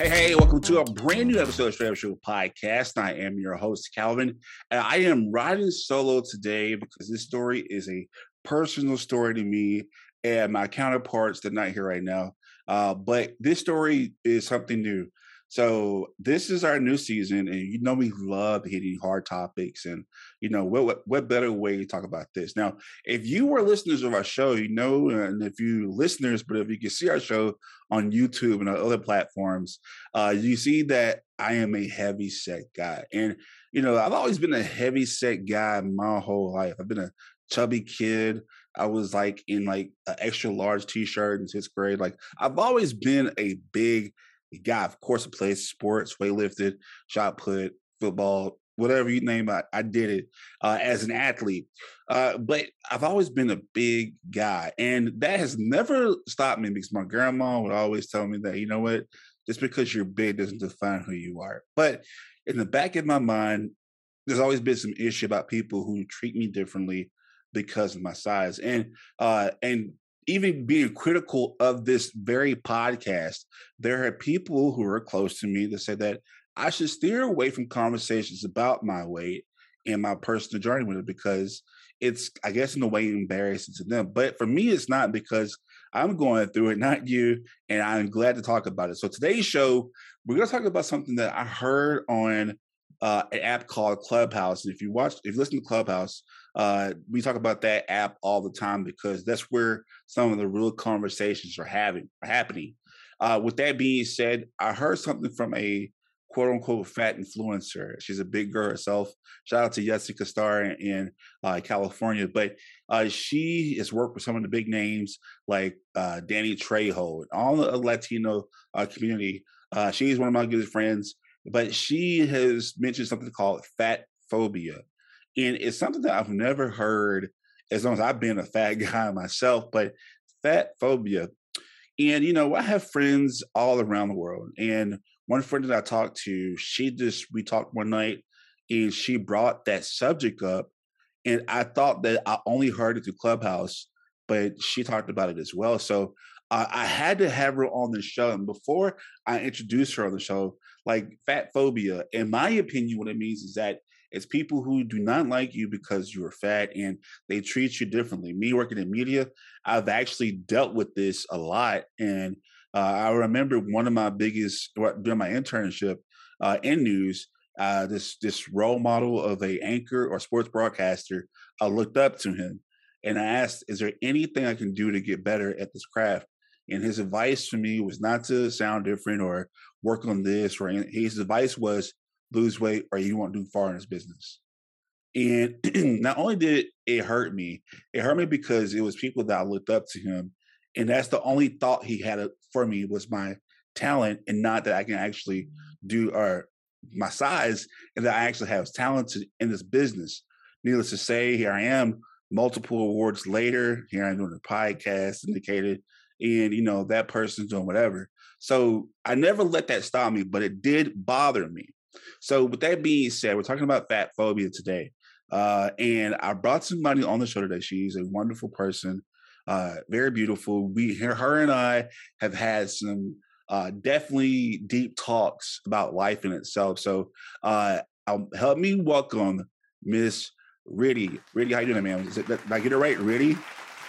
Hey, hey, welcome to a brand new episode of Straight Up Show Podcast. I am your host, Calvin. And I am riding solo today because this story is a personal story to me and my counterparts that are not here right now. Uh, but this story is something new. So this is our new season, and you know we love hitting hard topics, and you know what what, better way to talk about this? Now, if you were listeners of our show, you know, and if you listeners, but if you can see our show on YouTube and other platforms, uh, you see that I am a heavy set guy, and you know I've always been a heavy set guy my whole life. I've been a chubby kid. I was like in like an extra large t-shirt in sixth grade. Like I've always been a big guy, of course, I played sports, weightlifted, shot put, football, whatever you name it, I did it uh, as an athlete. Uh, but I've always been a big guy, and that has never stopped me because my grandma would always tell me that you know what, just because you're big doesn't define who you are. But in the back of my mind, there's always been some issue about people who treat me differently because of my size, and uh, and even being critical of this very podcast, there are people who are close to me that say that I should steer away from conversations about my weight and my personal journey with it because it's, I guess, in a way embarrassing to them. But for me, it's not because I'm going through it, not you. And I'm glad to talk about it. So today's show, we're going to talk about something that I heard on uh, an app called Clubhouse. And if you watch, if you listen to Clubhouse, uh, we talk about that app all the time because that's where some of the real conversations are having are happening. Uh, with that being said, I heard something from a quote unquote fat influencer. She's a big girl herself. Shout out to Jessica Star in, in uh, California. But uh, she has worked with some of the big names like uh, Danny Trejo and all the Latino community. She's one of my good friends, but she has mentioned something called fat phobia. And it's something that I've never heard as long as I've been a fat guy myself, but fat phobia. And, you know, I have friends all around the world. And one friend that I talked to, she just, we talked one night and she brought that subject up. And I thought that I only heard it through Clubhouse, but she talked about it as well. So uh, I had to have her on the show. And before I introduced her on the show, like fat phobia, in my opinion, what it means is that it's people who do not like you because you're fat and they treat you differently. Me working in media, I've actually dealt with this a lot. And uh, I remember one of my biggest during my internship uh, in news. Uh, this this role model of a anchor or sports broadcaster, I looked up to him, and I asked, "Is there anything I can do to get better at this craft?" And his advice for me was not to sound different or work on this. Or his advice was lose weight or you won't do far in this business. And not only did it hurt me, it hurt me because it was people that I looked up to him. And that's the only thought he had uh, for me was my talent and not that I can actually do or my size and that I actually have talent in this business. Needless to say, here I am, multiple awards later. Here I'm doing a podcast syndicated, and you know that person's doing whatever. So I never let that stop me, but it did bother me. So, with that being said, we're talking about fat phobia today. Uh, and I brought somebody on the show today. She's a wonderful person, uh, very beautiful. We, her and I have had some uh, definitely deep talks about life in itself. So, uh, um, help me welcome Miss Riddy. Riddy, how you doing, man? Is it, did I get it right? Riddy?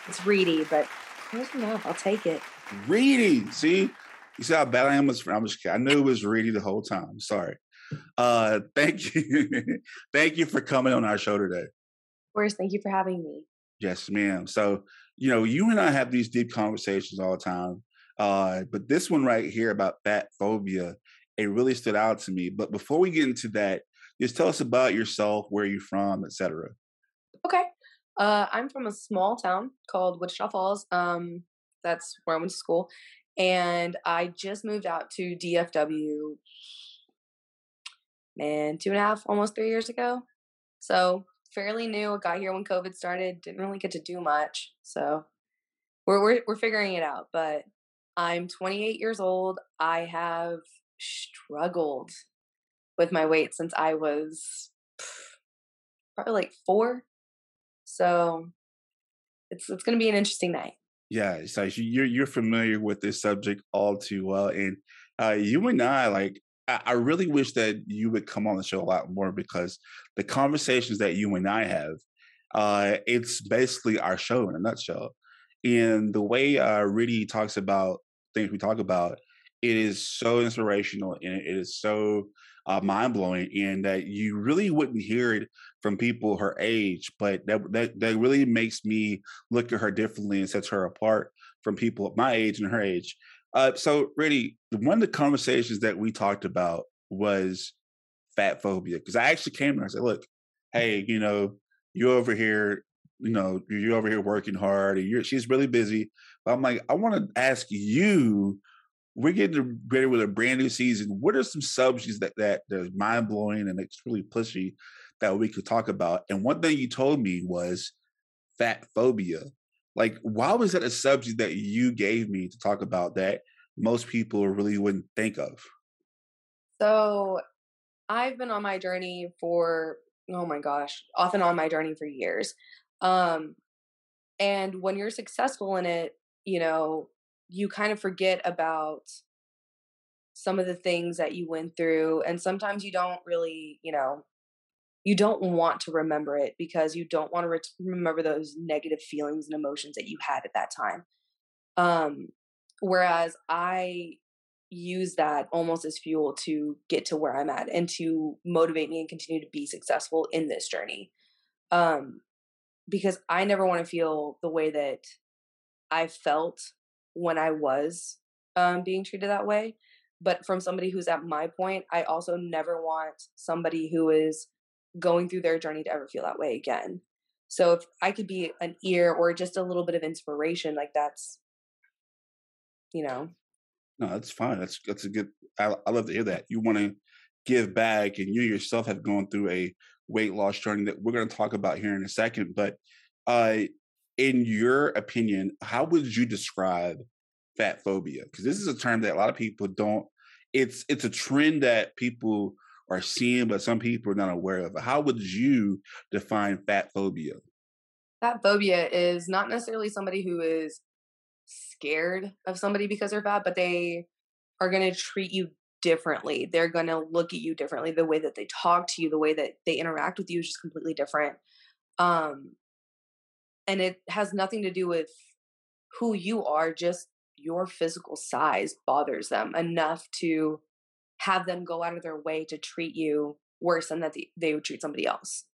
It's Reedy, but enough. I'll take it. Reedy. See, you see how bad I am. I'm just kidding. I knew it was Reedy the whole time. Sorry. Uh, thank you, thank you for coming on our show today. Of course, thank you for having me. Yes, ma'am. So you know, you and I have these deep conversations all the time. Uh, but this one right here about fat phobia, it really stood out to me. But before we get into that, just tell us about yourself, where you're from, etc. Okay. Uh, I'm from a small town called Wichita Falls. Um, that's where I went to school. And I just moved out to DFW man, two and a half, almost three years ago. So fairly new. Got here when COVID started. Didn't really get to do much. So we're we're we're figuring it out. But I'm 28 years old. I have struggled with my weight since I was probably like four. So it's it's going to be an interesting night. Yeah, so you're you're familiar with this subject all too well, and uh, you and I, like, I, I really wish that you would come on the show a lot more because the conversations that you and I have, uh, it's basically our show in a nutshell. And the way uh, Riddy talks about things we talk about, it is so inspirational and it is so uh, mind blowing, and that you really wouldn't hear it from people her age. But that that that really makes me look at her differently and sets her apart from people of my age and her age. Uh, so, really, one of the conversations that we talked about was fat phobia because I actually came and I said, "Look, hey, you know, you're over here, you know, you're over here working hard, and you're she's really busy." But I'm like, I want to ask you we're getting ready with a brand new season. What are some subjects that that are mind blowing and it's really pushy that we could talk about? And one thing you told me was fat phobia. Like, why was that a subject that you gave me to talk about that most people really wouldn't think of? So, I've been on my journey for oh my gosh, off and on my journey for years. Um, and when you're successful in it, you know, you kind of forget about some of the things that you went through and sometimes you don't really you know you don't want to remember it because you don't want to re- remember those negative feelings and emotions that you had at that time um whereas i use that almost as fuel to get to where i'm at and to motivate me and continue to be successful in this journey um because i never want to feel the way that i felt when I was um, being treated that way. But from somebody who's at my point, I also never want somebody who is going through their journey to ever feel that way again. So if I could be an ear or just a little bit of inspiration, like that's, you know. No, that's fine. That's that's a good. I, I love to hear that. You want to give back, and you yourself have gone through a weight loss journey that we're going to talk about here in a second. But uh, in your opinion, how would you describe fat phobia? Because this is a term that a lot of people don't. It's it's a trend that people are seeing, but some people are not aware of. How would you define fat phobia? Fat phobia is not necessarily somebody who is scared of somebody because they're fat, but they are going to treat you differently. They're going to look at you differently. The way that they talk to you, the way that they interact with you is just completely different. Um, and it has nothing to do with who you are just your physical size bothers them enough to have them go out of their way to treat you worse than that they would treat somebody else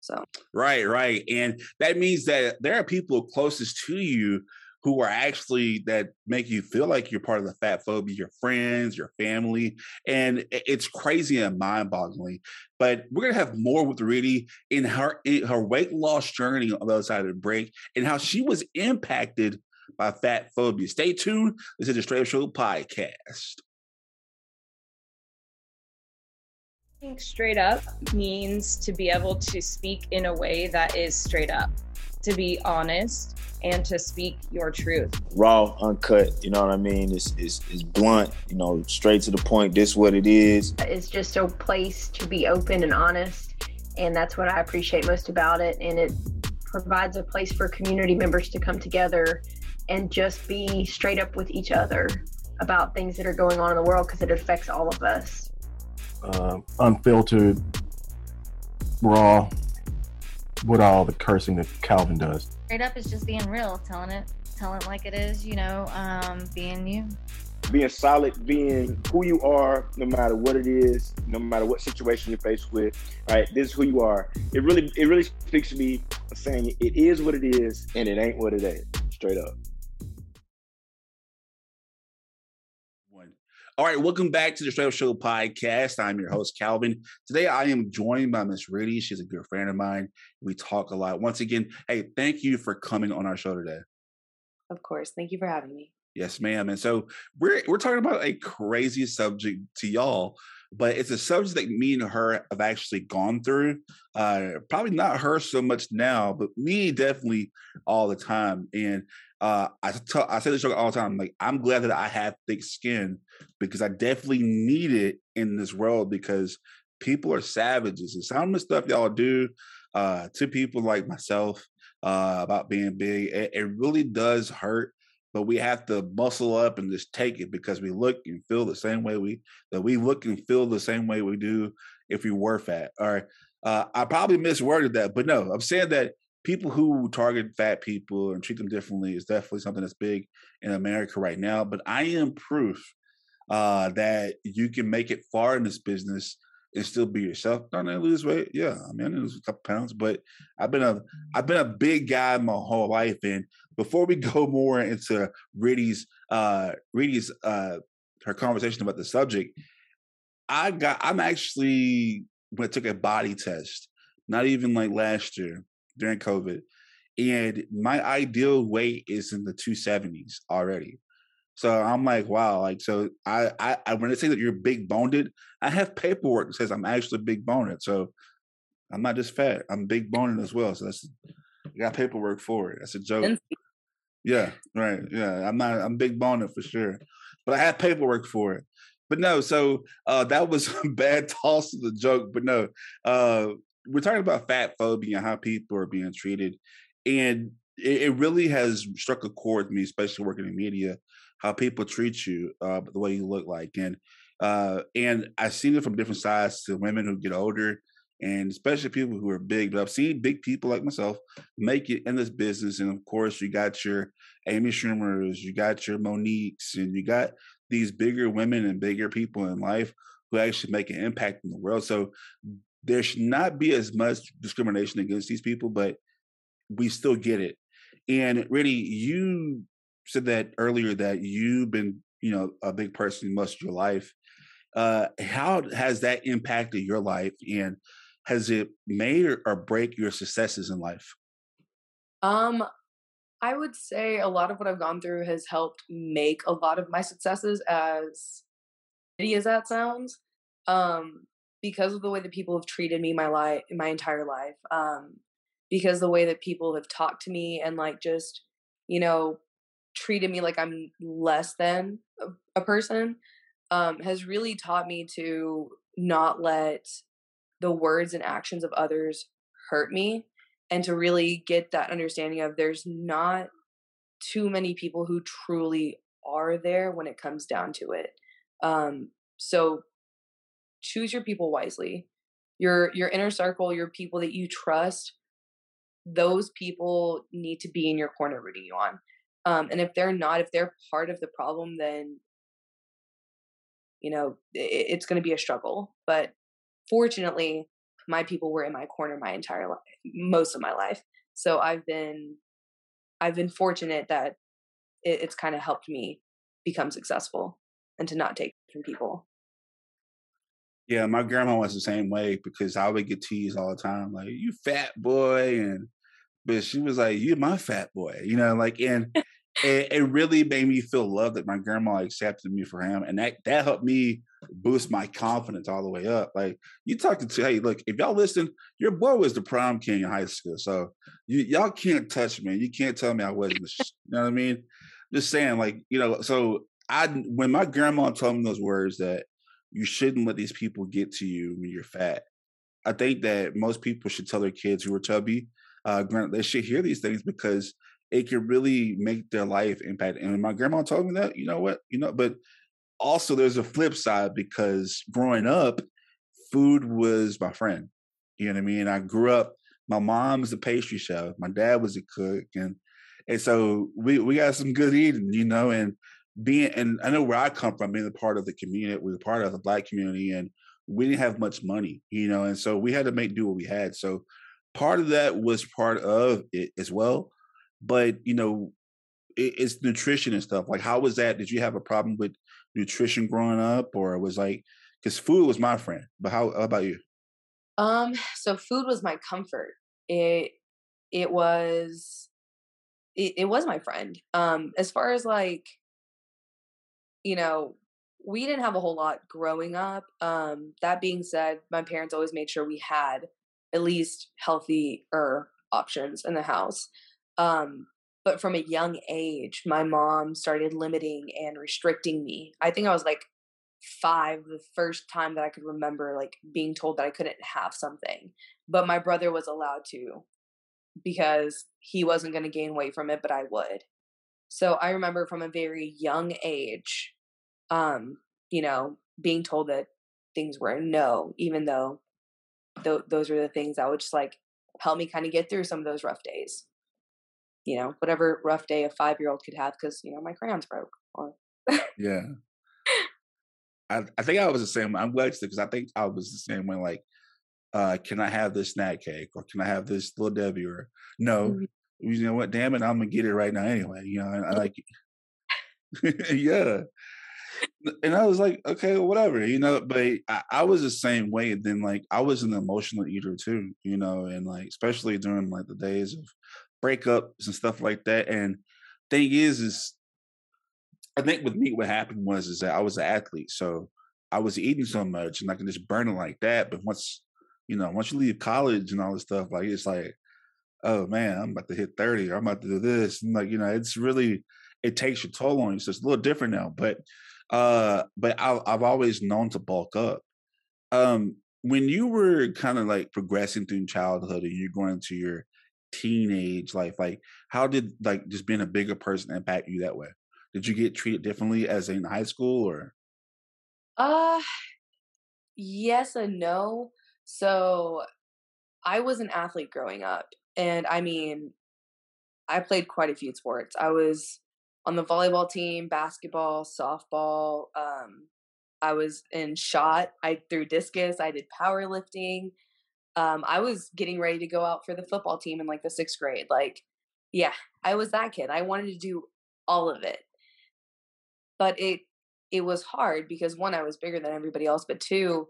so right right and that means that there are people closest to you who are actually that make you feel like you're part of the fat phobia, your friends, your family. And it's crazy and mind boggling. But we're going to have more with Riddy in her, in her weight loss journey on the other side of the break and how she was impacted by fat phobia. Stay tuned. This is the Straight Up Show podcast. Straight up means to be able to speak in a way that is straight up to be honest and to speak your truth. Raw, uncut, you know what I mean? It's, it's, it's blunt, you know, straight to the point. This what it is. It's just a place to be open and honest. And that's what I appreciate most about it. And it provides a place for community members to come together and just be straight up with each other about things that are going on in the world because it affects all of us. Uh, unfiltered, raw, with all the cursing that Calvin does. Straight up is just being real, telling it, telling it like it is. You know, um, being you. Being solid, being who you are, no matter what it is, no matter what situation you're faced with. Right, this is who you are. It really, it really speaks to me, saying it is what it is, and it ain't what it is. Straight up. All right, welcome back to the Straight Up Show podcast. I'm your host, Calvin. Today I am joined by Miss Riddy. She's a good friend of mine. We talk a lot. Once again, hey, thank you for coming on our show today. Of course. Thank you for having me. Yes, ma'am. And so we're we're talking about a crazy subject to y'all, but it's a subject that me and her have actually gone through. Uh, probably not her so much now, but me definitely all the time. And uh, I tell I say this joke all the time. Like I'm glad that I have thick skin because I definitely need it in this world because people are savages. And some of the stuff y'all do uh, to people like myself uh, about being big, it, it really does hurt. but we have to muscle up and just take it because we look and feel the same way we that we look and feel the same way we do if we were fat. Or uh, I probably misworded that, but no, I'm saying that people who target fat people and treat them differently is definitely something that's big in America right now. But I am proof uh, that you can make it far in this business and still be yourself. Don't I lose weight? Yeah, I mean, I lose a couple pounds, but I've been a I've been a big guy my whole life. And before we go more into Riddy's uh Riddy's uh her conversation about the subject, I got I'm actually when I took a body test, not even like last year during COVID, and my ideal weight is in the 270s already. So I'm like, wow, like so I I, I when they say that you're big boned, I have paperwork that says I'm actually big boned. So I'm not just fat, I'm big boned as well. So that's I got paperwork for it. That's a joke. Yeah, right. Yeah. I'm not I'm big boned for sure. But I have paperwork for it. But no, so uh that was a bad toss of the joke. But no, uh we're talking about fat phobia and how people are being treated. And it, it really has struck a chord with me, especially working in media, how people treat you, uh, the way you look like, and uh, and I've seen it from different sides to women who get older, and especially people who are big. But I've seen big people like myself make it in this business, and of course, you got your Amy Schumers, you got your Mo'Niques, and you got these bigger women and bigger people in life who actually make an impact in the world. So there should not be as much discrimination against these people, but we still get it. And really, you said that earlier that you've been, you know, a big person most of your life. Uh, how has that impacted your life, and has it made or, or break your successes in life? Um, I would say a lot of what I've gone through has helped make a lot of my successes as shitty as that sounds. Um, because of the way that people have treated me my life my entire life. Um, because the way that people have talked to me and like just, you know, treated me like I'm less than a, a person um, has really taught me to not let the words and actions of others hurt me and to really get that understanding of there's not too many people who truly are there when it comes down to it. Um, so choose your people wisely. Your your inner circle, your people that you trust, those people need to be in your corner rooting you on. Um, and if they're not, if they're part of the problem, then you know it, it's going to be a struggle. But fortunately, my people were in my corner my entire life, most of my life. So I've been, I've been fortunate that it, it's kind of helped me become successful and to not take from people. Yeah, my grandma was the same way because I would get teased all the time, like "you fat boy," and but she was like, "You my fat boy," you know, like and it, it, really made me feel loved that my grandma accepted me for him, and that that helped me boost my confidence all the way up. Like you talking to, hey, look, if y'all listen, your boy was the prom king in high school, so you y'all can't touch me. You can't tell me I wasn't. you know what I mean? Just saying, like you know. So I, when my grandma told me those words that you shouldn't let these people get to you when you're fat. I think that most people should tell their kids who are chubby, uh, they should hear these things because it could really make their life impact. And my grandma told me that, you know what, you know, but also there's a flip side because growing up, food was my friend. You know what I mean? I grew up. My mom's a pastry chef. My dad was a cook, and and so we we got some good eating, you know. And being and I know where I come from, being a part of the community, we were part of the black community, and we didn't have much money, you know, and so we had to make do what we had. So part of that was part of it as well. But you know, it, it's nutrition and stuff. Like, how was that? Did you have a problem with nutrition growing up, or was like because food was my friend? But how, how about you? Um, so food was my comfort. It it was it, it was my friend. Um, as far as like you know, we didn't have a whole lot growing up. Um, that being said, my parents always made sure we had at least healthier options in the house. Um, but from a young age, my mom started limiting and restricting me. I think I was like five the first time that I could remember like being told that I couldn't have something. But my brother was allowed to because he wasn't going to gain weight from it, but I would. So I remember from a very young age, um, you know, being told that things were no, even though th- those are the things that would just like help me kind of get through some of those rough days. You know, whatever rough day a five year old could have because, you know, my crayons broke. Or Yeah. I, I think I was the same. I'm glad because I think I was the same way. Like, uh, can I have this snack cake or can I have this little Debbie or no? Mhm. You know what? Damn it, I'm gonna get it right now anyway. You know, and I like, yeah. And I was like, okay, whatever, you know. But I, I was the same way. Then, like, I was an emotional eater too, you know, and like, especially during like the days of breakups and stuff like that. And thing is, is I think with me, what happened was is that I was an athlete, so I was eating so much and I can just burn it like that. But once, you know, once you leave college and all this stuff, like it's like, oh man, I'm about to hit 30 or I'm about to do this. And like, you know, it's really it takes your toll on you. So it's a little different now. But uh, but I I've always known to bulk up. Um, when you were kind of like progressing through childhood and you're going into your teenage life, like how did like just being a bigger person impact you that way? Did you get treated differently as in high school or Uh yes and no. So I was an athlete growing up. And I mean, I played quite a few sports. I was on the volleyball team, basketball, softball. Um, I was in shot. I threw discus. I did powerlifting. Um, I was getting ready to go out for the football team in like the sixth grade. Like, yeah, I was that kid. I wanted to do all of it. But it it was hard because one, I was bigger than everybody else, but two,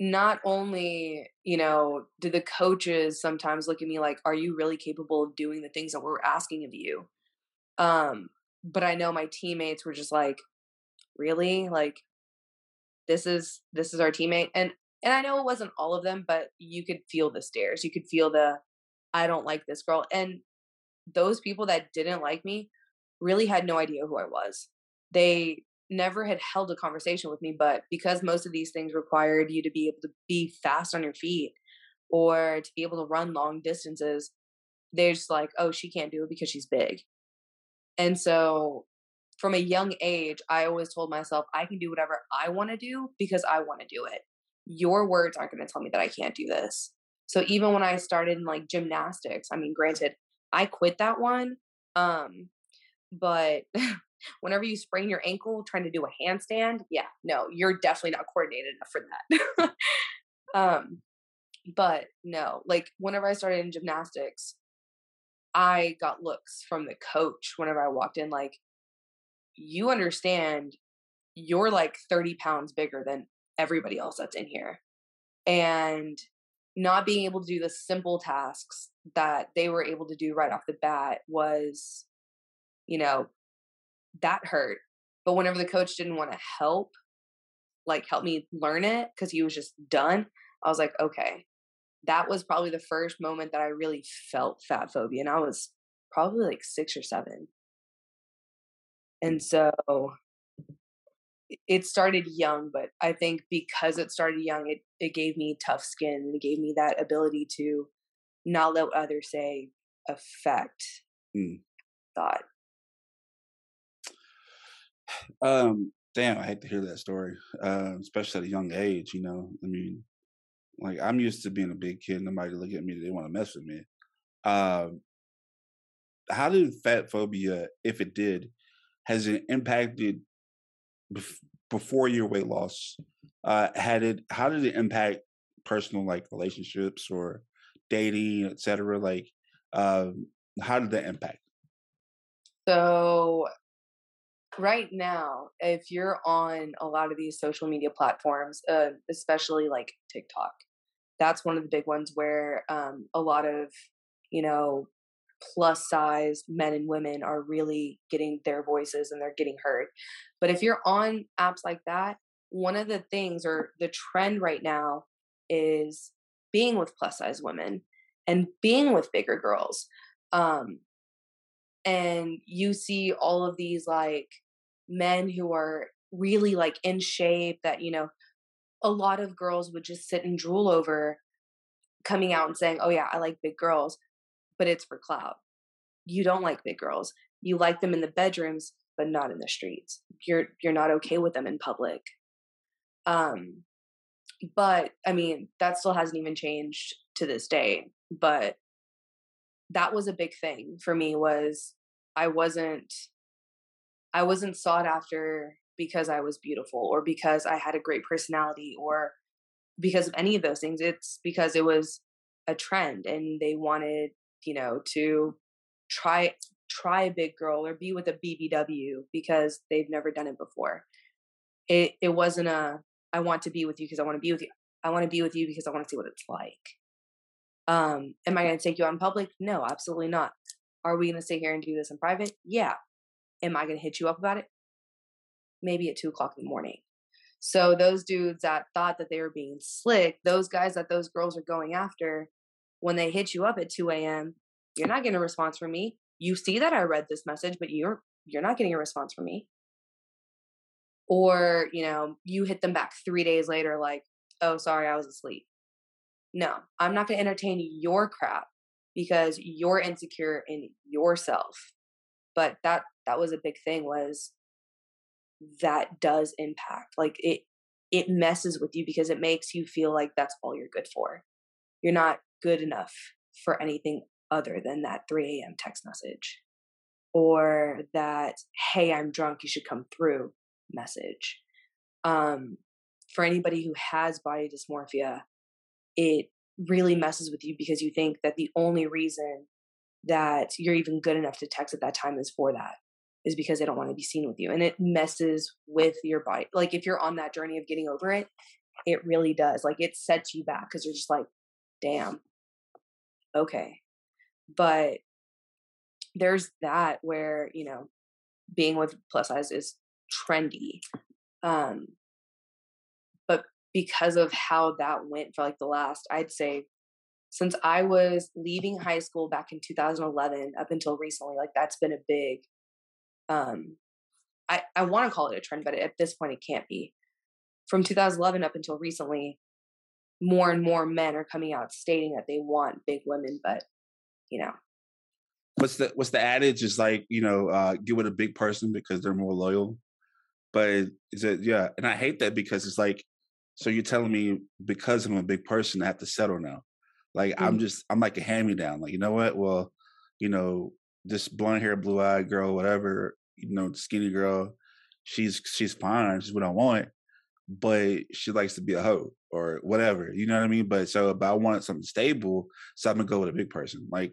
not only you know do the coaches sometimes look at me like are you really capable of doing the things that we're asking of you um but i know my teammates were just like really? Like this is this is our teammate? And and i know it wasn't all of them but you could feel the stares. You could feel the i don't like this girl. And those people that didn't like me really had no idea who i was. They never had held a conversation with me but because most of these things required you to be able to be fast on your feet or to be able to run long distances they're just like oh she can't do it because she's big and so from a young age i always told myself i can do whatever i want to do because i want to do it your words aren't going to tell me that i can't do this so even when i started in like gymnastics i mean granted i quit that one um but whenever you sprain your ankle trying to do a handstand, yeah, no, you're definitely not coordinated enough for that. um, but no, like whenever I started in gymnastics, I got looks from the coach whenever I walked in, like, you understand you're like 30 pounds bigger than everybody else that's in here. And not being able to do the simple tasks that they were able to do right off the bat was, you know, that hurt. But whenever the coach didn't want to help, like help me learn it because he was just done, I was like, okay. That was probably the first moment that I really felt fat phobia. And I was probably like six or seven. And so it started young, but I think because it started young, it, it gave me tough skin and it gave me that ability to not let others say affect Mm. thought. um damn, I hate to hear that story. Uh, especially at a young age, you know. I mean, like I'm used to being a big kid, nobody look at me, they want to mess with me. Um how did fat phobia, if it did, has it impacted bef- before your weight loss? Uh, had it? How did it impact personal like relationships or dating, etc.? Like, um, how did that impact? So right now, if you're on a lot of these social media platforms, uh, especially like TikTok, that's one of the big ones where um, a lot of you know plus size men and women are really getting their voices and they're getting heard. But if you're on apps like that, one of the things or the trend right now is being with plus size women and being with bigger girls. Um, and you see all of these like men who are really like in shape that you know a lot of girls would just sit and drool over coming out and saying oh yeah i like big girls but it's for clout you don't like big girls You like them in the bedrooms, but not in the streets. You're you're not okay with them in public. Um, but I mean, that still hasn't even changed to this day. But that was a big thing for me was I wasn't I wasn't sought after because I was beautiful or because I had a great personality or because of any of those things. It's because it was a trend and they wanted, you know, to try try a big girl or be with a BBW because they've never done it before. It it wasn't a I want to be with you because I want to be with you. I want to be with you because I want to see what it's like. Um, am I going to take you out in public? No, absolutely not. Are we going to sit here and do this in private? Yeah. Am I going to hit you up about it? Maybe at two o'clock in the morning. So those dudes that thought that they were being slick, those guys that those girls are going after, when they hit you up at 2 a.m., you're not getting a response from me. You see that I read this message, but you're you're not getting a response from me. Or, you know, you hit them back three days later, like, oh, sorry, I was asleep. No, I'm not going to entertain your crap because you're insecure in yourself. But that that was a big thing was that does impact. Like it it messes with you because it makes you feel like that's all you're good for. You're not good enough for anything other than that 3 a.m. text message or that, hey, I'm drunk, you should come through message. Um, for anybody who has body dysmorphia, it really messes with you because you think that the only reason that you're even good enough to text at that time is for that is because they don't want to be seen with you and it messes with your body like if you're on that journey of getting over it it really does like it sets you back because you're just like damn. Okay. But there's that where you know being with plus size is trendy um but because of how that went for like the last i'd say since i was leaving high school back in 2011 up until recently like that's been a big um i i want to call it a trend but at this point it can't be. From 2011 up until recently more and more men are coming out stating that they want big women but you know. What's the what's the adage? Is like you know uh get with a big person because they're more loyal. But is it yeah and i hate that because it's like so you're telling me because i'm a big person i have to settle now. Like mm-hmm. i'm just i'm like a hand me down like you know what? Well you know this blonde hair blue eyed girl whatever you know skinny girl she's she's fine she's what i want but she likes to be a hoe or whatever you know what i mean but so but i want something stable so i'm gonna go with a big person like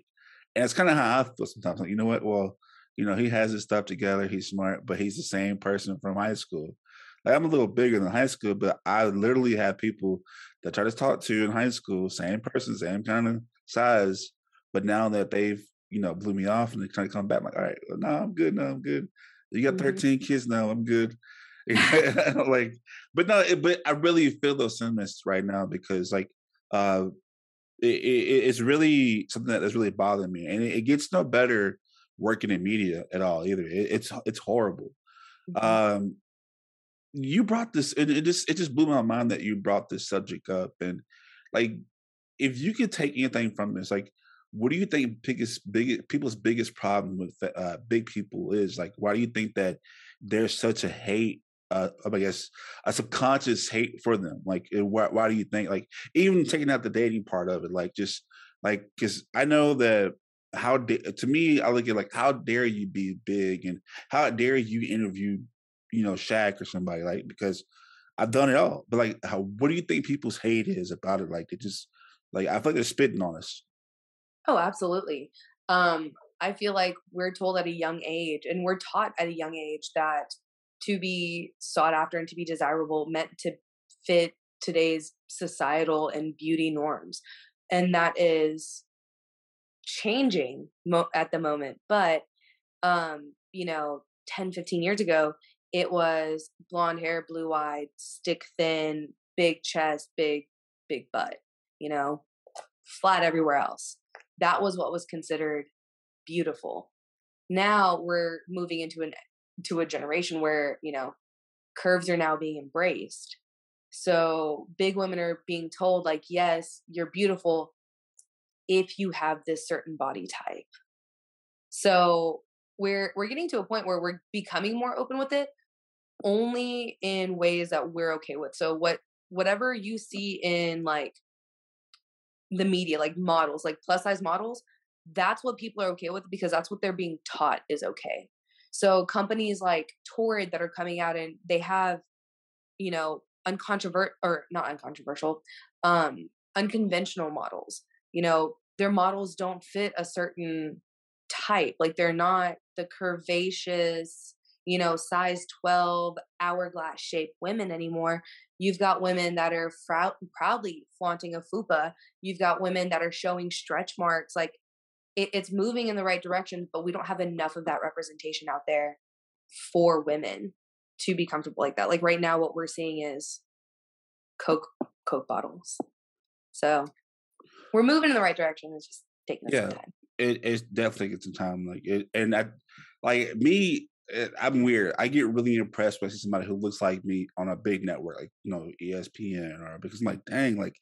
and it's kind of how I feel sometimes. Like, you know what? Well, you know, he has his stuff together. He's smart, but he's the same person from high school. Like I'm a little bigger than high school, but I literally have people that try to talk to in high school, same person, same kind of size. But now that they've, you know, blew me off and they kind of come back, I'm like, all right, no, I'm good. No, I'm good. You got mm-hmm. 13 kids now. I'm good. like, but no, it, but I really feel those sentiments right now because like, uh, it, it, it's really something that is really bothering me, and it, it, gets no better working in media at all either. it's it's horrible. Mm-hmm. Um, you brought this, and it just it just blew my mind that you brought this subject up, and like if you could take anything from this, like what do you think biggest big people's biggest problem with uh, big people is? Like, why do you think that there's such a hate uh, I guess a subconscious hate for them. Like, why, why do you think? Like, even taking out the dating part of it, like, just like because I know that how to me, I look at like how dare you be big and how dare you interview, you know, Shaq or somebody like because I've done it all. But like, how what do you think people's hate is about it? Like, they just like I feel like they're spitting on us. Oh, absolutely. Um, I feel like we're told at a young age, and we're taught at a young age that to be sought after and to be desirable meant to fit today's societal and beauty norms and that is changing mo- at the moment but um you know 10 15 years ago it was blonde hair blue eyed stick thin big chest big big butt you know flat everywhere else that was what was considered beautiful. Now we're moving into an to a generation where you know curves are now being embraced. So big women are being told like yes you're beautiful if you have this certain body type. So we're we're getting to a point where we're becoming more open with it only in ways that we're okay with. So what whatever you see in like the media, like models, like plus size models, that's what people are okay with because that's what they're being taught is okay. So companies like Torrid that are coming out and they have, you know, uncontroversial or not uncontroversial, um, unconventional models. You know, their models don't fit a certain type. Like they're not the curvaceous, you know, size 12 hourglass shaped women anymore. You've got women that are proudly flaunting a fupa. You've got women that are showing stretch marks. Like it, it's moving in the right direction, but we don't have enough of that representation out there for women to be comfortable like that. Like right now, what we're seeing is Coke Coke bottles. So we're moving in the right direction. It's just taking yeah, some time. It, it's definitely taking some time. Like it, and I, like me, it, I'm weird. I get really impressed when I see somebody who looks like me on a big network, like you know ESPN, or because I'm like, dang, like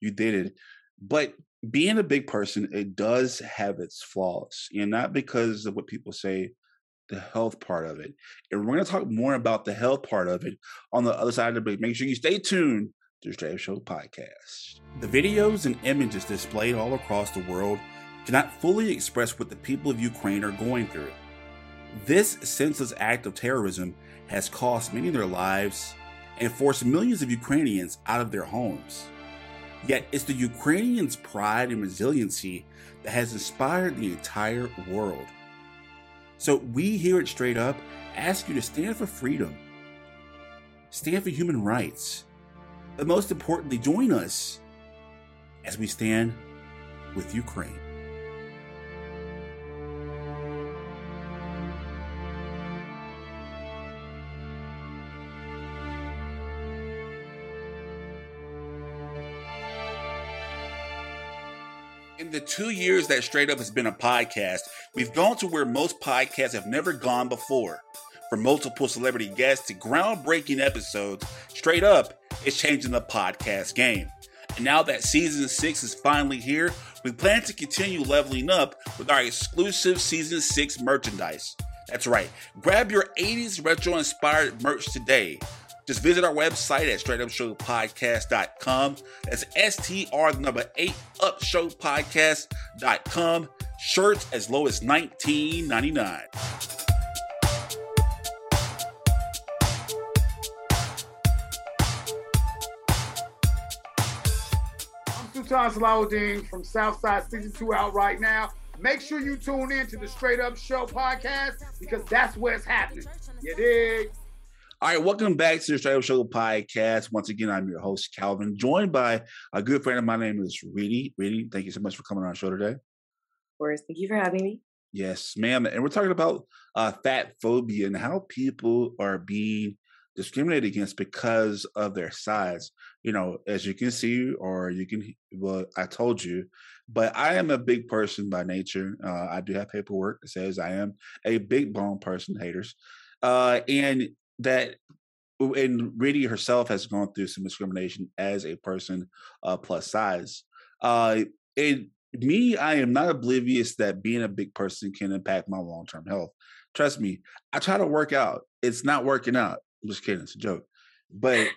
you did it. But being a big person, it does have its flaws, and not because of what people say, the health part of it. And we're going to talk more about the health part of it on the other side of the break. Make sure you stay tuned to the Straight Show podcast. The videos and images displayed all across the world cannot fully express what the people of Ukraine are going through. This senseless act of terrorism has cost many their lives and forced millions of Ukrainians out of their homes. Yet it's the Ukrainians' pride and resiliency that has inspired the entire world. So we here at Straight Up ask you to stand for freedom, stand for human rights, but most importantly, join us as we stand with Ukraine. The two years that Straight Up has been a podcast, we've gone to where most podcasts have never gone before. From multiple celebrity guests to groundbreaking episodes, Straight Up is changing the podcast game. And now that season six is finally here, we plan to continue leveling up with our exclusive season six merchandise. That's right, grab your 80s retro inspired merch today. Just visit our website at straightupshowpodcast.com. That's S-T-R the number eight upshowpodcast.com. Shirts as low as $19.99. I'm Sultan Salahuddin from Southside Season 2 out right now. Make sure you tune in to the Straight Up Show podcast because that's where it's happening. You dig? All right, welcome back to the Straight Up Show podcast. Once again, I'm your host, Calvin, joined by a good friend of mine. name is Reedy. Reedy, thank you so much for coming on our show today. Of course, thank you for having me. Yes, ma'am. And we're talking about uh, fat phobia and how people are being discriminated against because of their size. You know, as you can see, or you can, well, I told you, but I am a big person by nature. Uh, I do have paperwork that says I am a big bone person, haters. Uh, and that and Reedy herself has gone through some discrimination as a person uh, plus size. Uh, it me, I am not oblivious that being a big person can impact my long term health. Trust me, I try to work out. It's not working out. I'm just kidding. It's a joke. But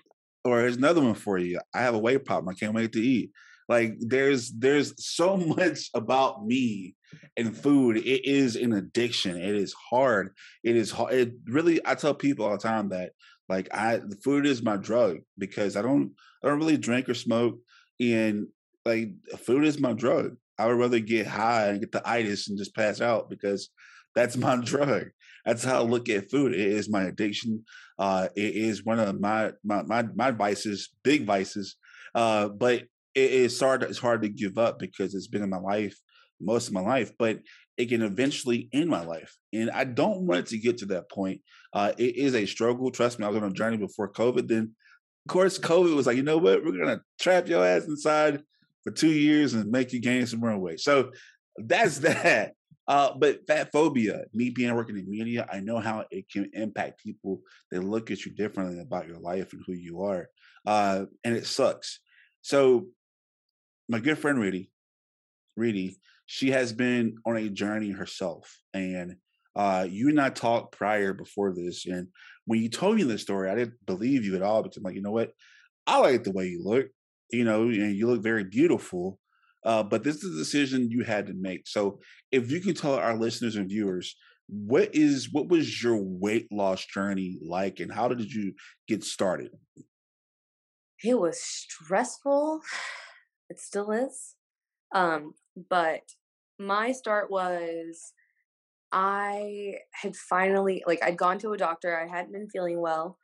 or here's another one for you. I have a weight problem. I can't wait to eat. Like there's there's so much about me and food. It is an addiction. It is hard. It is hard. It really. I tell people all the time that like I the food is my drug because I don't I don't really drink or smoke and like food is my drug. I would rather get high and get the itis and just pass out because that's my drug. That's how I look at food. It is my addiction. Uh, it is one of my my my, my vices, big vices. Uh, but it, it's hard it's hard to give up because it's been in my life most of my life but it can eventually end my life and i don't want it to get to that point uh, it is a struggle trust me i was on a journey before covid then of course covid was like you know what we're gonna trap your ass inside for two years and make you gain some runway so that's that uh, but fat phobia, me being working in media, I know how it can impact people. They look at you differently about your life and who you are. Uh, and it sucks. So my good friend Reedy, Reedy, she has been on a journey herself, and Uh, you and I talked prior before this, and when you told me this story, I didn't believe you at all because I'm like, you know what? I like the way you look. You know, and you look very beautiful. Uh, but this is a decision you had to make. So, if you can tell our listeners and viewers, what is what was your weight loss journey like, and how did you get started? It was stressful. It still is. Um, but my start was I had finally like I'd gone to a doctor. I hadn't been feeling well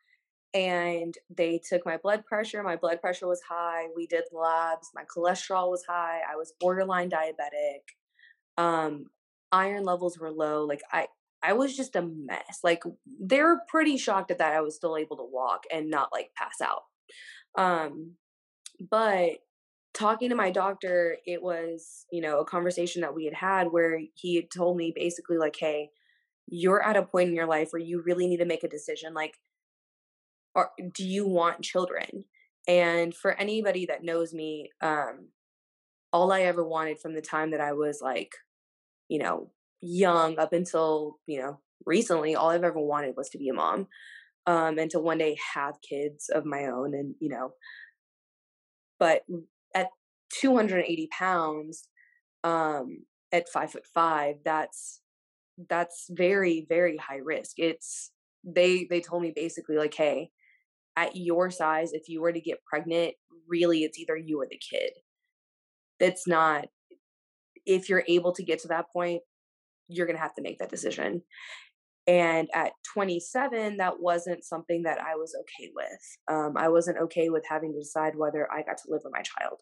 and they took my blood pressure. My blood pressure was high. We did labs. My cholesterol was high. I was borderline diabetic. Um, iron levels were low. Like I, I was just a mess. Like they were pretty shocked at that I was still able to walk and not like pass out. Um, but talking to my doctor, it was you know a conversation that we had had where he had told me basically like, hey, you're at a point in your life where you really need to make a decision. Like or do you want children? And for anybody that knows me, um, all I ever wanted from the time that I was like, you know, young up until, you know, recently, all I've ever wanted was to be a mom. Um, and to one day have kids of my own and, you know, but at 280 pounds, um, at five foot five, that's, that's very, very high risk. It's, they, they told me basically like, Hey, at your size, if you were to get pregnant, really it's either you or the kid. That's not, if you're able to get to that point, you're to have to make that decision. And at 27, that wasn't something that I was okay with. Um, I wasn't okay with having to decide whether I got to live with my child.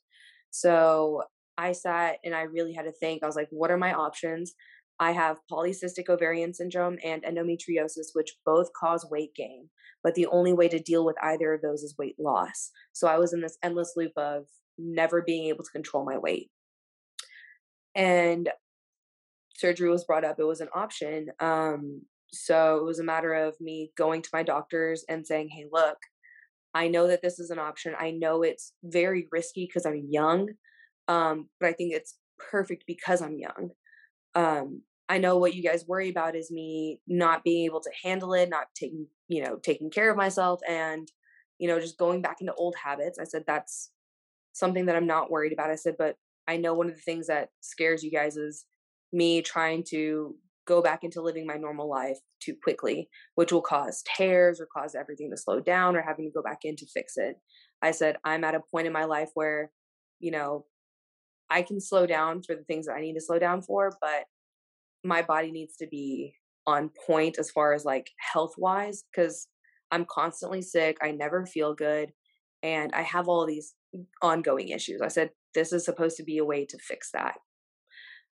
So I sat and I really had to think. I was like, what are my options? I have polycystic ovarian syndrome and endometriosis, which both cause weight gain but the only way to deal with either of those is weight loss. So I was in this endless loop of never being able to control my weight. And surgery was brought up, it was an option. Um, so it was a matter of me going to my doctors and saying, hey, look, I know that this is an option. I know it's very risky because I'm young, um, but I think it's perfect because I'm young. Um, I know what you guys worry about is me not being able to handle it, not taking, you know, taking care of myself and, you know, just going back into old habits. I said, that's something that I'm not worried about. I said, but I know one of the things that scares you guys is me trying to go back into living my normal life too quickly, which will cause tears or cause everything to slow down or having to go back in to fix it. I said, I'm at a point in my life where, you know, I can slow down for the things that I need to slow down for, but my body needs to be on point as far as like health wise because I'm constantly sick. I never feel good. And I have all these ongoing issues. I said, this is supposed to be a way to fix that.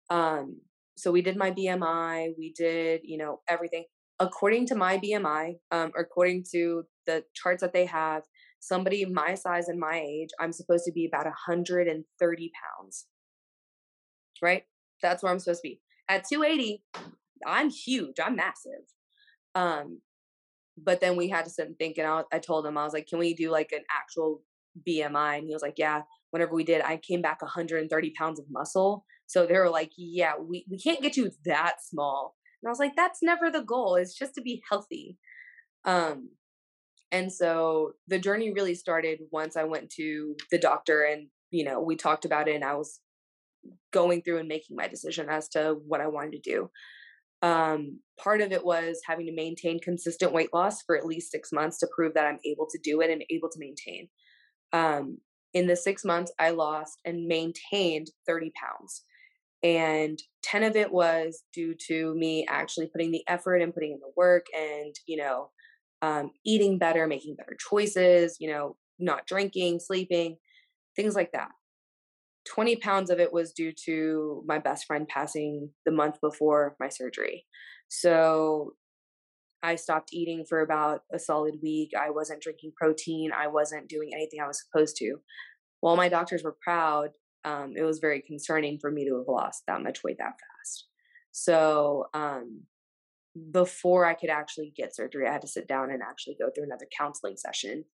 Um, so we did my BMI, we did, you know, everything. According to my BMI, um, according to the charts that they have, somebody my size and my age, I'm supposed to be about 130 pounds. Right? That's where I'm supposed to be. At 280, I'm huge. I'm massive. Um, but then we had to sit and think, and I, I told him, I was like, can we do like an actual BMI? And he was like, yeah. Whenever we did, I came back 130 pounds of muscle. So they were like, yeah, we, we can't get you that small. And I was like, that's never the goal. It's just to be healthy. Um, and so the journey really started once I went to the doctor and, you know, we talked about it and I was going through and making my decision as to what I wanted to do. Um, part of it was having to maintain consistent weight loss for at least six months to prove that I'm able to do it and able to maintain. Um, in the six months, I lost and maintained 30 pounds. And 10 of it was due to me actually putting the effort and putting in the work and, you know, um, eating better, making better choices, you know, not drinking, sleeping, things like that. 20 pounds of it was due to my best friend passing the month before my surgery. So I stopped eating for about a solid week. I wasn't drinking protein. I wasn't doing anything I was supposed to. While my doctors were proud, um, it was very concerning for me to have lost that much weight that fast. So um, before I could actually get surgery, I had to sit down and actually go through another counseling session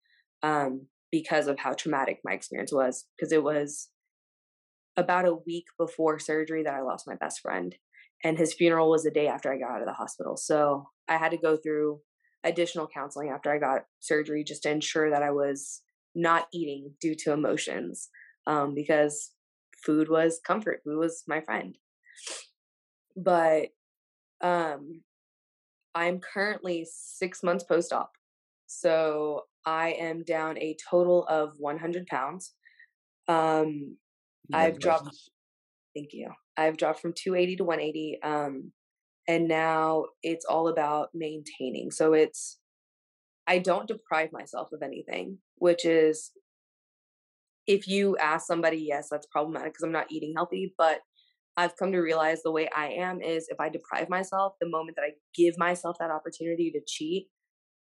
um, because of how traumatic my experience was. Because it was about a week before surgery that I lost my best friend. and his funeral was the day after I got out of the hospital. So I had to go through additional counseling after I got surgery just to ensure that I was not eating due to emotions um, because food was comfort, food was my friend. But um, I'm currently six months post op. So I am down a total of 100 pounds. Um, I've dropped, thank you. I've dropped from 280 to 180. Um, and now it's all about maintaining. So it's, I don't deprive myself of anything, which is if you ask somebody, yes, that's problematic because I'm not eating healthy. But I've come to realize the way I am is if I deprive myself, the moment that I give myself that opportunity to cheat,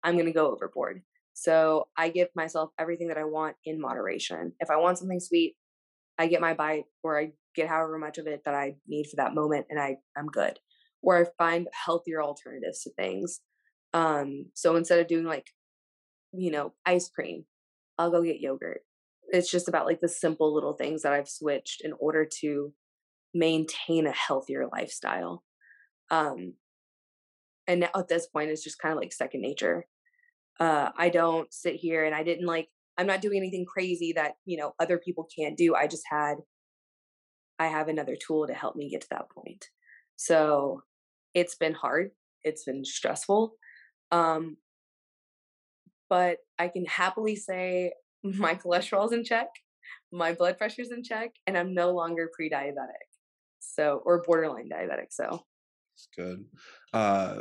I'm going to go overboard. So I give myself everything that I want in moderation. If I want something sweet, I get my bite or I get however much of it that I need for that moment and I, I'm good. Or I find healthier alternatives to things. Um, so instead of doing like, you know, ice cream, I'll go get yogurt. It's just about like the simple little things that I've switched in order to maintain a healthier lifestyle. Um, and now at this point, it's just kind of like second nature. Uh, I don't sit here and I didn't like, I'm not doing anything crazy that, you know, other people can't do. I just had, I have another tool to help me get to that point. So it's been hard. It's been stressful. Um, but I can happily say my cholesterol's in check, my blood pressure's in check, and I'm no longer pre diabetic. So, or borderline diabetic. So, it's good. Uh,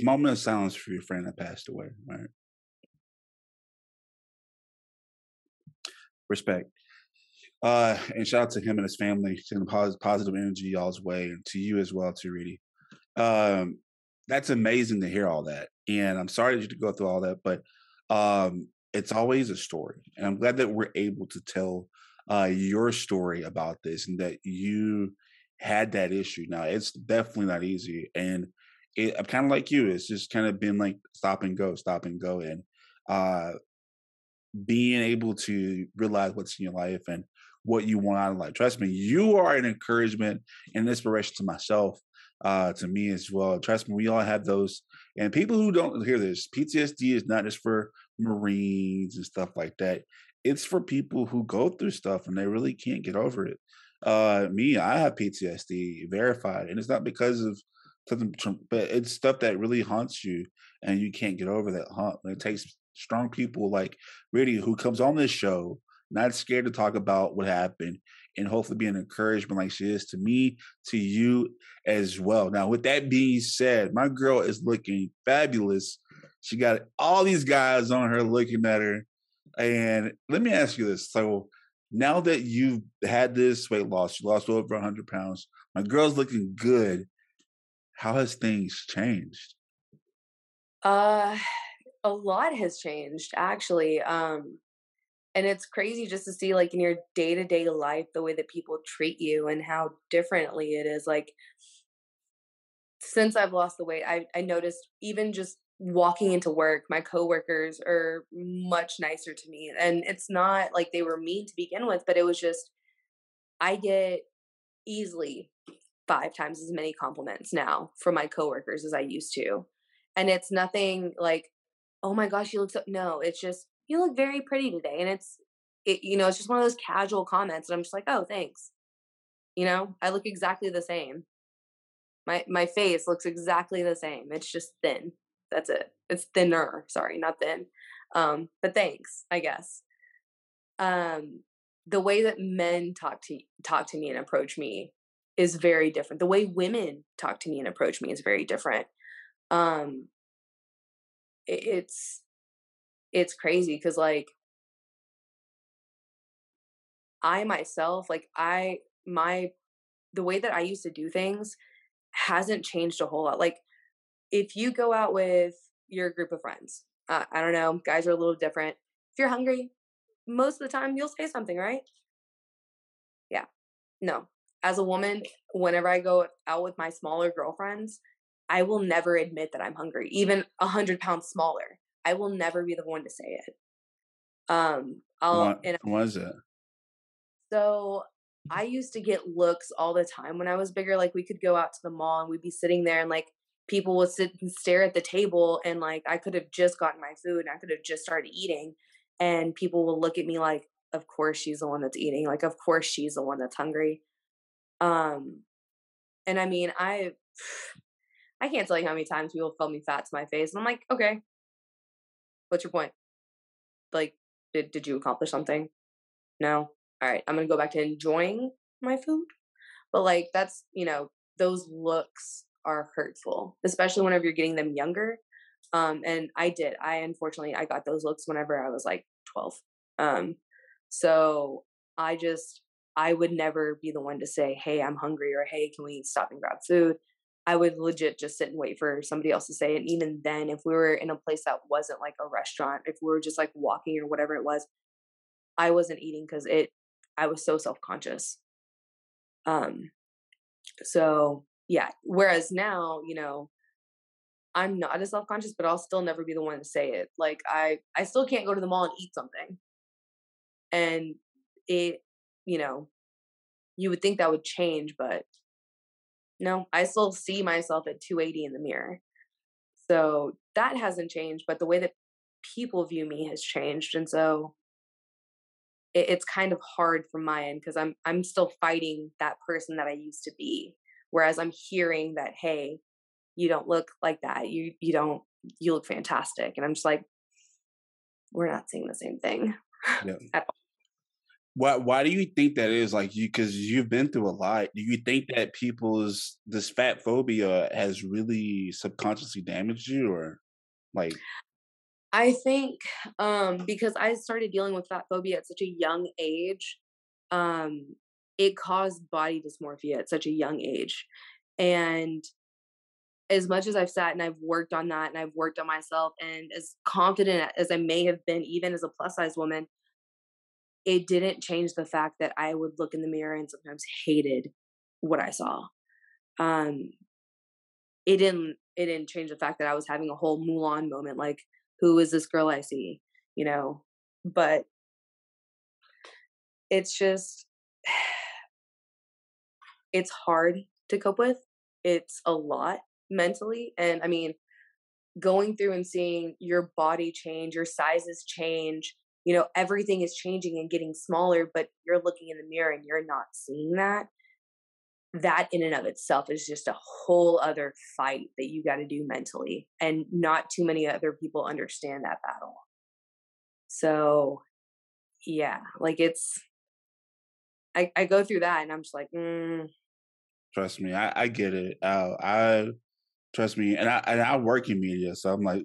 moment of silence for your friend that passed away, right? Respect. Uh, and shout out to him and his family, positive, positive energy y'all's way, and to you as well, too, Reedy. Um, that's amazing to hear all that, and I'm sorry that you had to go through all that, but um, it's always a story, and I'm glad that we're able to tell uh, your story about this and that you had that issue. Now, it's definitely not easy, and it, I'm kind of like you. It's just kind of been like stop and go, stop and go, and uh, being able to realize what's in your life and what you want out of life. Trust me, you are an encouragement and inspiration to myself, uh, to me as well. Trust me, we all have those. And people who don't hear this, PTSD is not just for Marines and stuff like that. It's for people who go through stuff and they really can't get over it. Uh, me, I have PTSD verified, and it's not because of something, but it's stuff that really haunts you, and you can't get over that haunt. And it takes strong people like Reedy who comes on this show not scared to talk about what happened and hopefully be an encouragement like she is to me, to you as well. Now, with that being said, my girl is looking fabulous. She got all these guys on her looking at her. And let me ask you this. So now that you've had this weight loss, you lost over 100 pounds, my girl's looking good. How has things changed? Uh, a lot has changed actually. Um, and it's crazy just to see like in your day-to-day life the way that people treat you and how differently it is like since i've lost the weight i, I noticed even just walking into work my coworkers are much nicer to me and it's not like they were mean to begin with but it was just i get easily five times as many compliments now from my coworkers as i used to and it's nothing like oh my gosh you look so no it's just you look very pretty today. And it's, it, you know, it's just one of those casual comments. And I'm just like, oh, thanks. You know, I look exactly the same. My, my face looks exactly the same. It's just thin. That's it. It's thinner. Sorry, not thin. Um, but thanks, I guess. Um, the way that men talk to talk to me and approach me is very different. The way women talk to me and approach me is very different. Um, it's it's crazy because like I myself, like I my the way that I used to do things hasn't changed a whole lot. Like if you go out with your group of friends, uh, I don't know, guys are a little different. If you're hungry, most of the time you'll say something, right? Yeah. No. As a woman, whenever I go out with my smaller girlfriends, I will never admit that I'm hungry, even a hundred pounds smaller. I will never be the one to say it. Um, I'll what, and was it? So I used to get looks all the time when I was bigger. Like we could go out to the mall and we'd be sitting there and like people would sit and stare at the table and like I could have just gotten my food and I could have just started eating and people will look at me like of course she's the one that's eating like of course she's the one that's hungry um and I mean I I can't tell you how many times people call me fat to my face and I'm like okay what's your point like did did you accomplish something no all right I'm to go back to enjoying my food but like that's you know those looks are hurtful, especially whenever you're getting them younger. Um, and I did. I unfortunately I got those looks whenever I was like 12. Um, so I just I would never be the one to say, "Hey, I'm hungry," or "Hey, can we stop and grab food?" I would legit just sit and wait for somebody else to say it. And even then, if we were in a place that wasn't like a restaurant, if we were just like walking or whatever it was, I wasn't eating because it. I was so self conscious. Um, so yeah. Whereas now, you know, I'm not as self conscious, but I'll still never be the one to say it. Like I, I still can't go to the mall and eat something, and it, you know, you would think that would change, but no, I still see myself at 280 in the mirror. So that hasn't changed, but the way that people view me has changed, and so it, it's kind of hard from my end because I'm I'm still fighting that person that I used to be Whereas I'm hearing that, hey, you don't look like that. You you don't you look fantastic. And I'm just like, we're not seeing the same thing. Yeah. Why why do you think that is like you because you've been through a lot? Do you think that people's this fat phobia has really subconsciously damaged you or like I think um because I started dealing with fat phobia at such a young age, um, it caused body dysmorphia at such a young age. And as much as I've sat and I've worked on that and I've worked on myself and as confident as I may have been, even as a plus size woman, it didn't change the fact that I would look in the mirror and sometimes hated what I saw. Um, it didn't it didn't change the fact that I was having a whole Mulan moment, like, who is this girl I see? You know, but it's just it's hard to cope with. It's a lot mentally. And I mean, going through and seeing your body change, your sizes change, you know, everything is changing and getting smaller, but you're looking in the mirror and you're not seeing that. That in and of itself is just a whole other fight that you got to do mentally. And not too many other people understand that battle. So, yeah, like it's, I, I go through that and I'm just like, mm, Trust me, I, I get it. Uh, I trust me, and I and I work in media, so I'm like,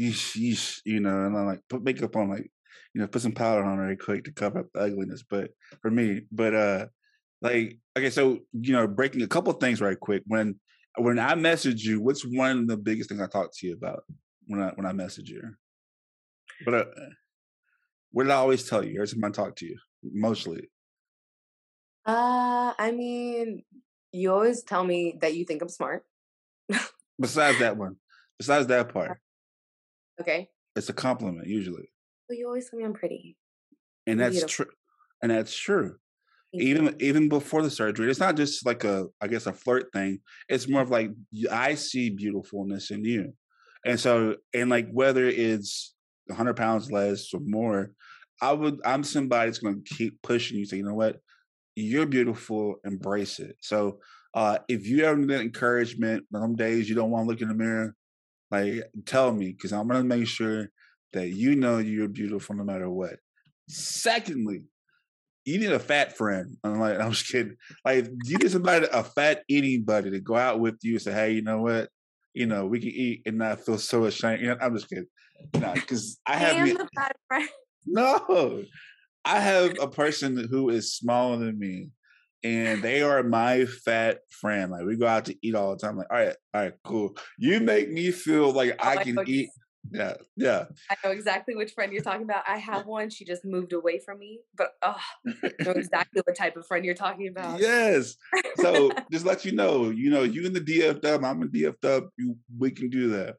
yeesh, you know, and I'm like put makeup on, like, you know, put some powder on very quick to cover up the ugliness. But for me, but uh, like, okay, so you know, breaking a couple things right quick. When when I message you, what's one of the biggest things I talk to you about when I when I message you? But uh, what did I always tell you every time I talk to you? Mostly. Uh, I mean, you always tell me that you think I'm smart. Besides that one, besides that part, Okay. it's a compliment usually, But you always tell me I'm pretty. and that's true. And that's true. Even even before the surgery, it's not just like a I guess a flirt thing. It's more of like I see beautifulness in you, and so and like whether it's 100 pounds less or more, I would I'm somebody that's going to keep pushing you. Say, you know what, you're beautiful, embrace it. So uh, if you ever need encouragement, some days you don't want to look in the mirror, like tell me, because I'm gonna make sure that you know you're beautiful no matter what. Secondly, you need a fat friend. I'm like, I'm just kidding. Like, you need somebody, a fat anybody to go out with you and say, hey, you know what? You know, we can eat and not feel so ashamed. You know, I'm just kidding. No, because I have me, the fat friend. No, I have a person who is smaller than me, and they are my fat friend. Like we go out to eat all the time. Like, all right, all right, cool. You make me feel like oh, I can eat. Yeah, yeah. I know exactly which friend you're talking about. I have one. She just moved away from me, but oh, I know exactly what type of friend you're talking about. Yes. So just let you know, you know, you in the DFW, I'm in DFW. You, we can do that.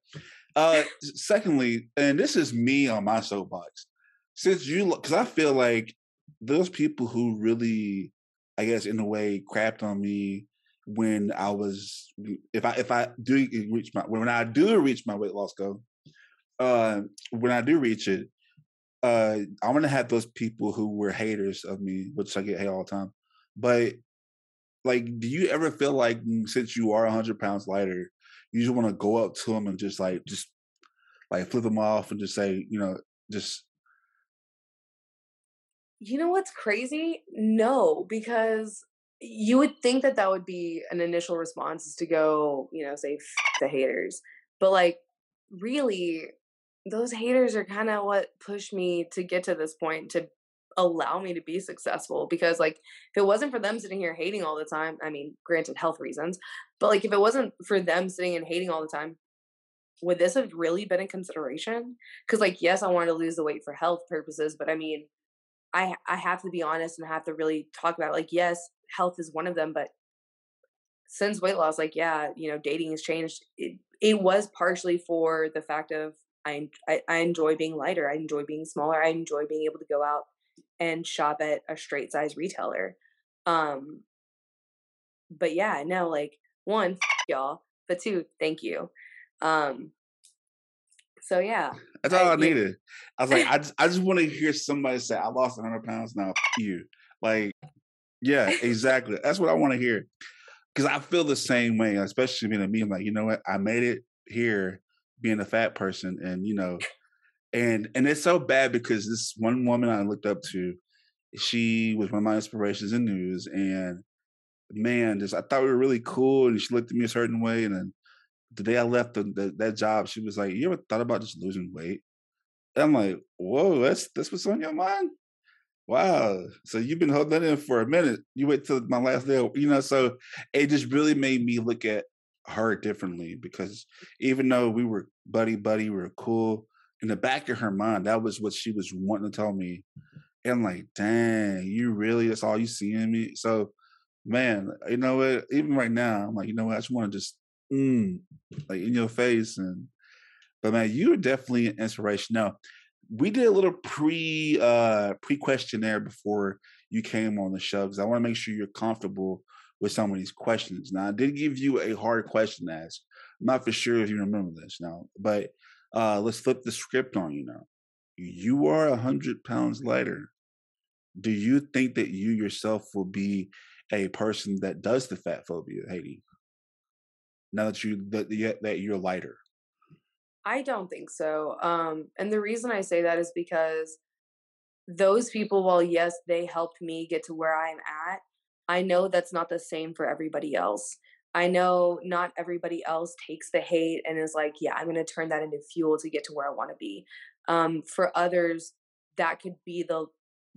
Uh, secondly, and this is me on my soapbox since you because I feel like those people who really I guess in a way, crapped on me when I was if I if I do reach my when I do reach my weight loss goal, uh, when I do reach it, uh, I'm gonna have those people who were haters of me, which I get hate all the time. But like, do you ever feel like mm, since you are 100 pounds lighter, you just want to go up to them and just like just like flip them off and just say, you know, just You know what's crazy? No, because you would think that that would be an initial response is to go, you know, say the haters. But like, really, those haters are kind of what pushed me to get to this point to allow me to be successful. Because like, if it wasn't for them sitting here hating all the time, I mean, granted, health reasons, but like, if it wasn't for them sitting and hating all the time, would this have really been a consideration? Because like, yes, I wanted to lose the weight for health purposes, but I mean, I I have to be honest and have to really talk about it. like yes, health is one of them, but since weight loss, like yeah, you know, dating has changed. It it was partially for the fact of I I, I enjoy being lighter. I enjoy being smaller. I enjoy being able to go out and shop at a straight size retailer. Um, but yeah, no, like one, y'all, but two, thank you. Um, so yeah, That's all I, I- yeah. needed. I was like, I just, I just want to hear somebody say, "I lost 100 pounds now." You, like, yeah, exactly. That's what I want to hear because I feel the same way, especially being a me. I'm like, you know what? I made it here, being a fat person, and you know, and and it's so bad because this one woman I looked up to, she was one of my inspirations in news, and man, just I thought we were really cool, and she looked at me a certain way, and then the day I left the, the, that job, she was like, "You ever thought about just losing weight?" And I'm like, "Whoa, that's that's what's on your mind." Wow. So you've been holding that in for a minute. You wait till my last day, you know. So it just really made me look at her differently because even though we were buddy buddy, we were cool. In the back of her mind, that was what she was wanting to tell me. And like, dang, you really? That's all you see in me. So, man, you know what? Even right now, I'm like, you know what? I just want to just, mm, like in your face. And but man, you're definitely an inspiration. Now, we did a little pre uh pre questionnaire before you came on the show because I want to make sure you're comfortable with some of these questions. Now, I did give you a hard question to ask. I'm not for sure if you remember this now, but uh let's flip the script on you now. You are a hundred pounds lighter. Do you think that you yourself will be a person that does the fat phobia, Haiti? Now that you that that you're lighter. I don't think so. Um, and the reason I say that is because those people, while yes, they helped me get to where I'm at, I know that's not the same for everybody else. I know not everybody else takes the hate and is like, yeah, I'm going to turn that into fuel to get to where I want to be. Um, for others, that could be the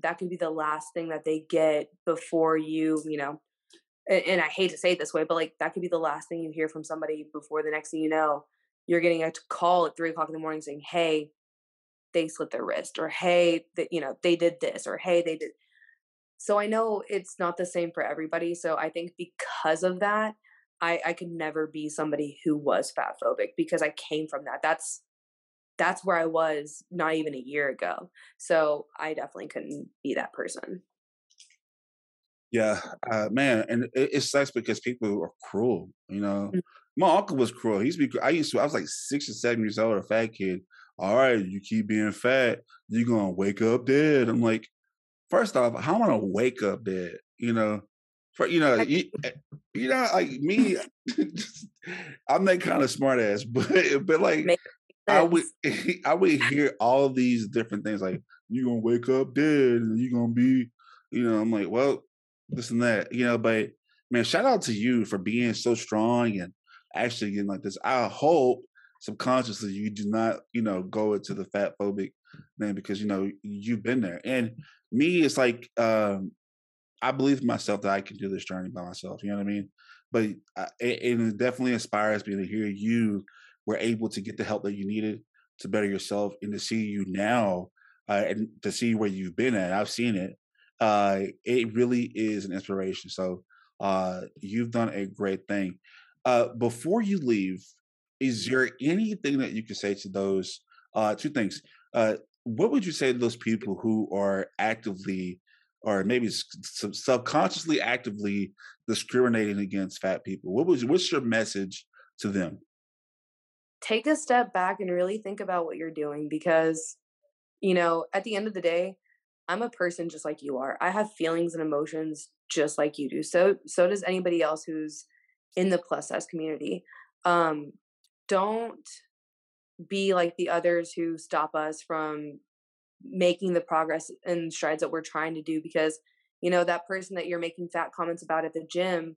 that could be the last thing that they get before you, you know. And, and I hate to say it this way, but like that could be the last thing you hear from somebody before the next thing you know, you're getting a call at three o'clock in the morning saying, "Hey, they slit their wrist," or "Hey, that you know they did this," or "Hey, they did." So I know it's not the same for everybody. So I think because of that, I I could never be somebody who was fat phobic because I came from that. That's that's where I was not even a year ago. So I definitely couldn't be that person. Yeah, uh, man, and it, it sucks because people are cruel. You know, Mm. my uncle was cruel. He used to be. I used to. I was like six or seven years old, a fat kid. All right, you keep being fat, you're gonna wake up dead. I'm like, first off, how am I gonna wake up dead? You know, for you know, you, eh, you know, like me, I'm that kind of smart ass, but but like I would. I would hear all these different things like you're gonna wake up dead and you're gonna be, you know, I'm like, well, this and that, you know, but man, shout out to you for being so strong and actually getting like this. I hope subconsciously you do not, you know, go into the fat phobic thing because you know you've been there. And me, it's like um I believe myself that I can do this journey by myself. You know what I mean? But I, it, it definitely inspires me to hear you were able to get the help that you needed to better yourself and to see you now uh, and to see where you've been at. I've seen it. Uh, it really is an inspiration. So uh, you've done a great thing. Uh, before you leave, is there anything that you could say to those? Uh, two things. Uh, what would you say to those people who are actively or maybe subconsciously actively discriminating against fat people what was what's your message to them take a step back and really think about what you're doing because you know at the end of the day i'm a person just like you are i have feelings and emotions just like you do so so does anybody else who's in the plus size community um don't be like the others who stop us from making the progress and strides that we're trying to do because you know that person that you're making fat comments about at the gym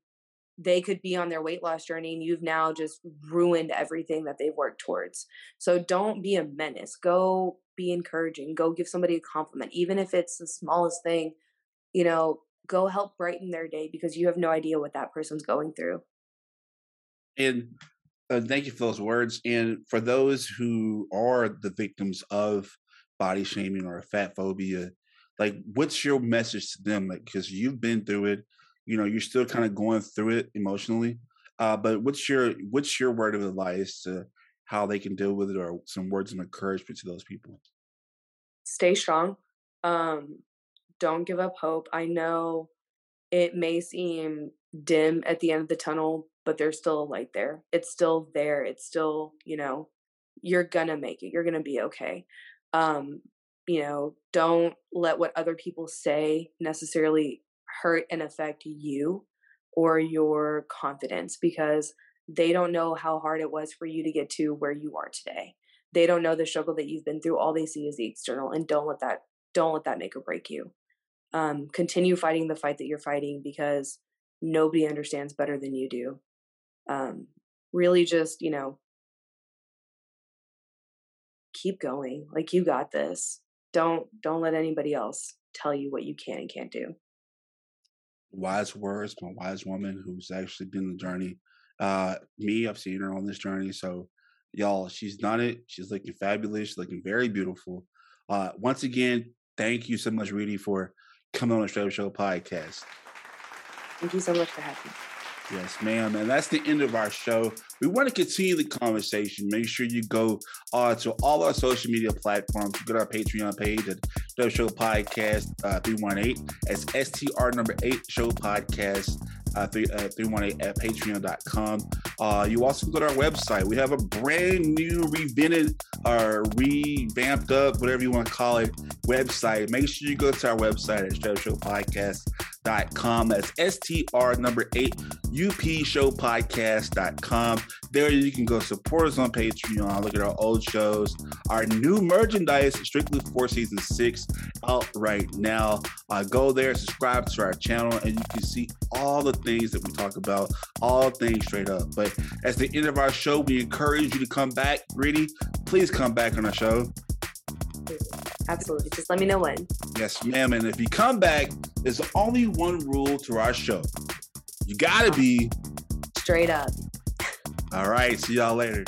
they could be on their weight loss journey and you've now just ruined everything that they've worked towards. So don't be a menace. Go be encouraging. Go give somebody a compliment even if it's the smallest thing. You know go help brighten their day because you have no idea what that person's going through. And uh, thank you for those words. And for those who are the victims of body shaming or fat phobia, like what's your message to them? Like, because you've been through it, you know, you're still kind of going through it emotionally. Uh, but what's your what's your word of advice to how they can deal with it, or some words of encouragement to those people? Stay strong. Um, don't give up hope. I know it may seem dim at the end of the tunnel, but there's still a light there. It's still there. It's still, you know, you're gonna make it. You're gonna be okay. Um, you know, don't let what other people say necessarily hurt and affect you or your confidence because they don't know how hard it was for you to get to where you are today. They don't know the struggle that you've been through. All they see is the external and don't let that don't let that make or break you. Um, continue fighting the fight that you're fighting because nobody understands better than you do um, really just you know keep going like you got this. Don't don't let anybody else tell you what you can and can't do. Wise words from a wise woman who's actually been the journey uh me i've seen her on this journey so y'all she's done it. She's looking fabulous she's looking very beautiful. Uh once again thank you so much Reedy, for coming on the Straight Show podcast. Thank you so much for having me Yes, ma'am. And that's the end of our show. We want to continue the conversation. Make sure you go uh, to all our social media platforms. Go to our Patreon page at Show Podcast uh, 318. It's STR number eight Show Podcast uh, 318 uh, at patreon.com. Uh, you also go to our website. We have a brand new, revented, or revamped up, whatever you want to call it, website. Make sure you go to our website at showpodcast.com. That's STR number eight, UP show upshowpodcast.com. There you can go support us on Patreon, look at our old shows, our new merchandise, strictly for season six, out right now. Uh, go there, subscribe to our channel, and you can see all the things that we talk about, all things straight up. But at the end of our show, we encourage you to come back. Reedy, please come back on our show. Absolutely. Just let me know when. Yes, ma'am. And if you come back, there's only one rule to our show. You gotta be straight up. All right. See y'all later.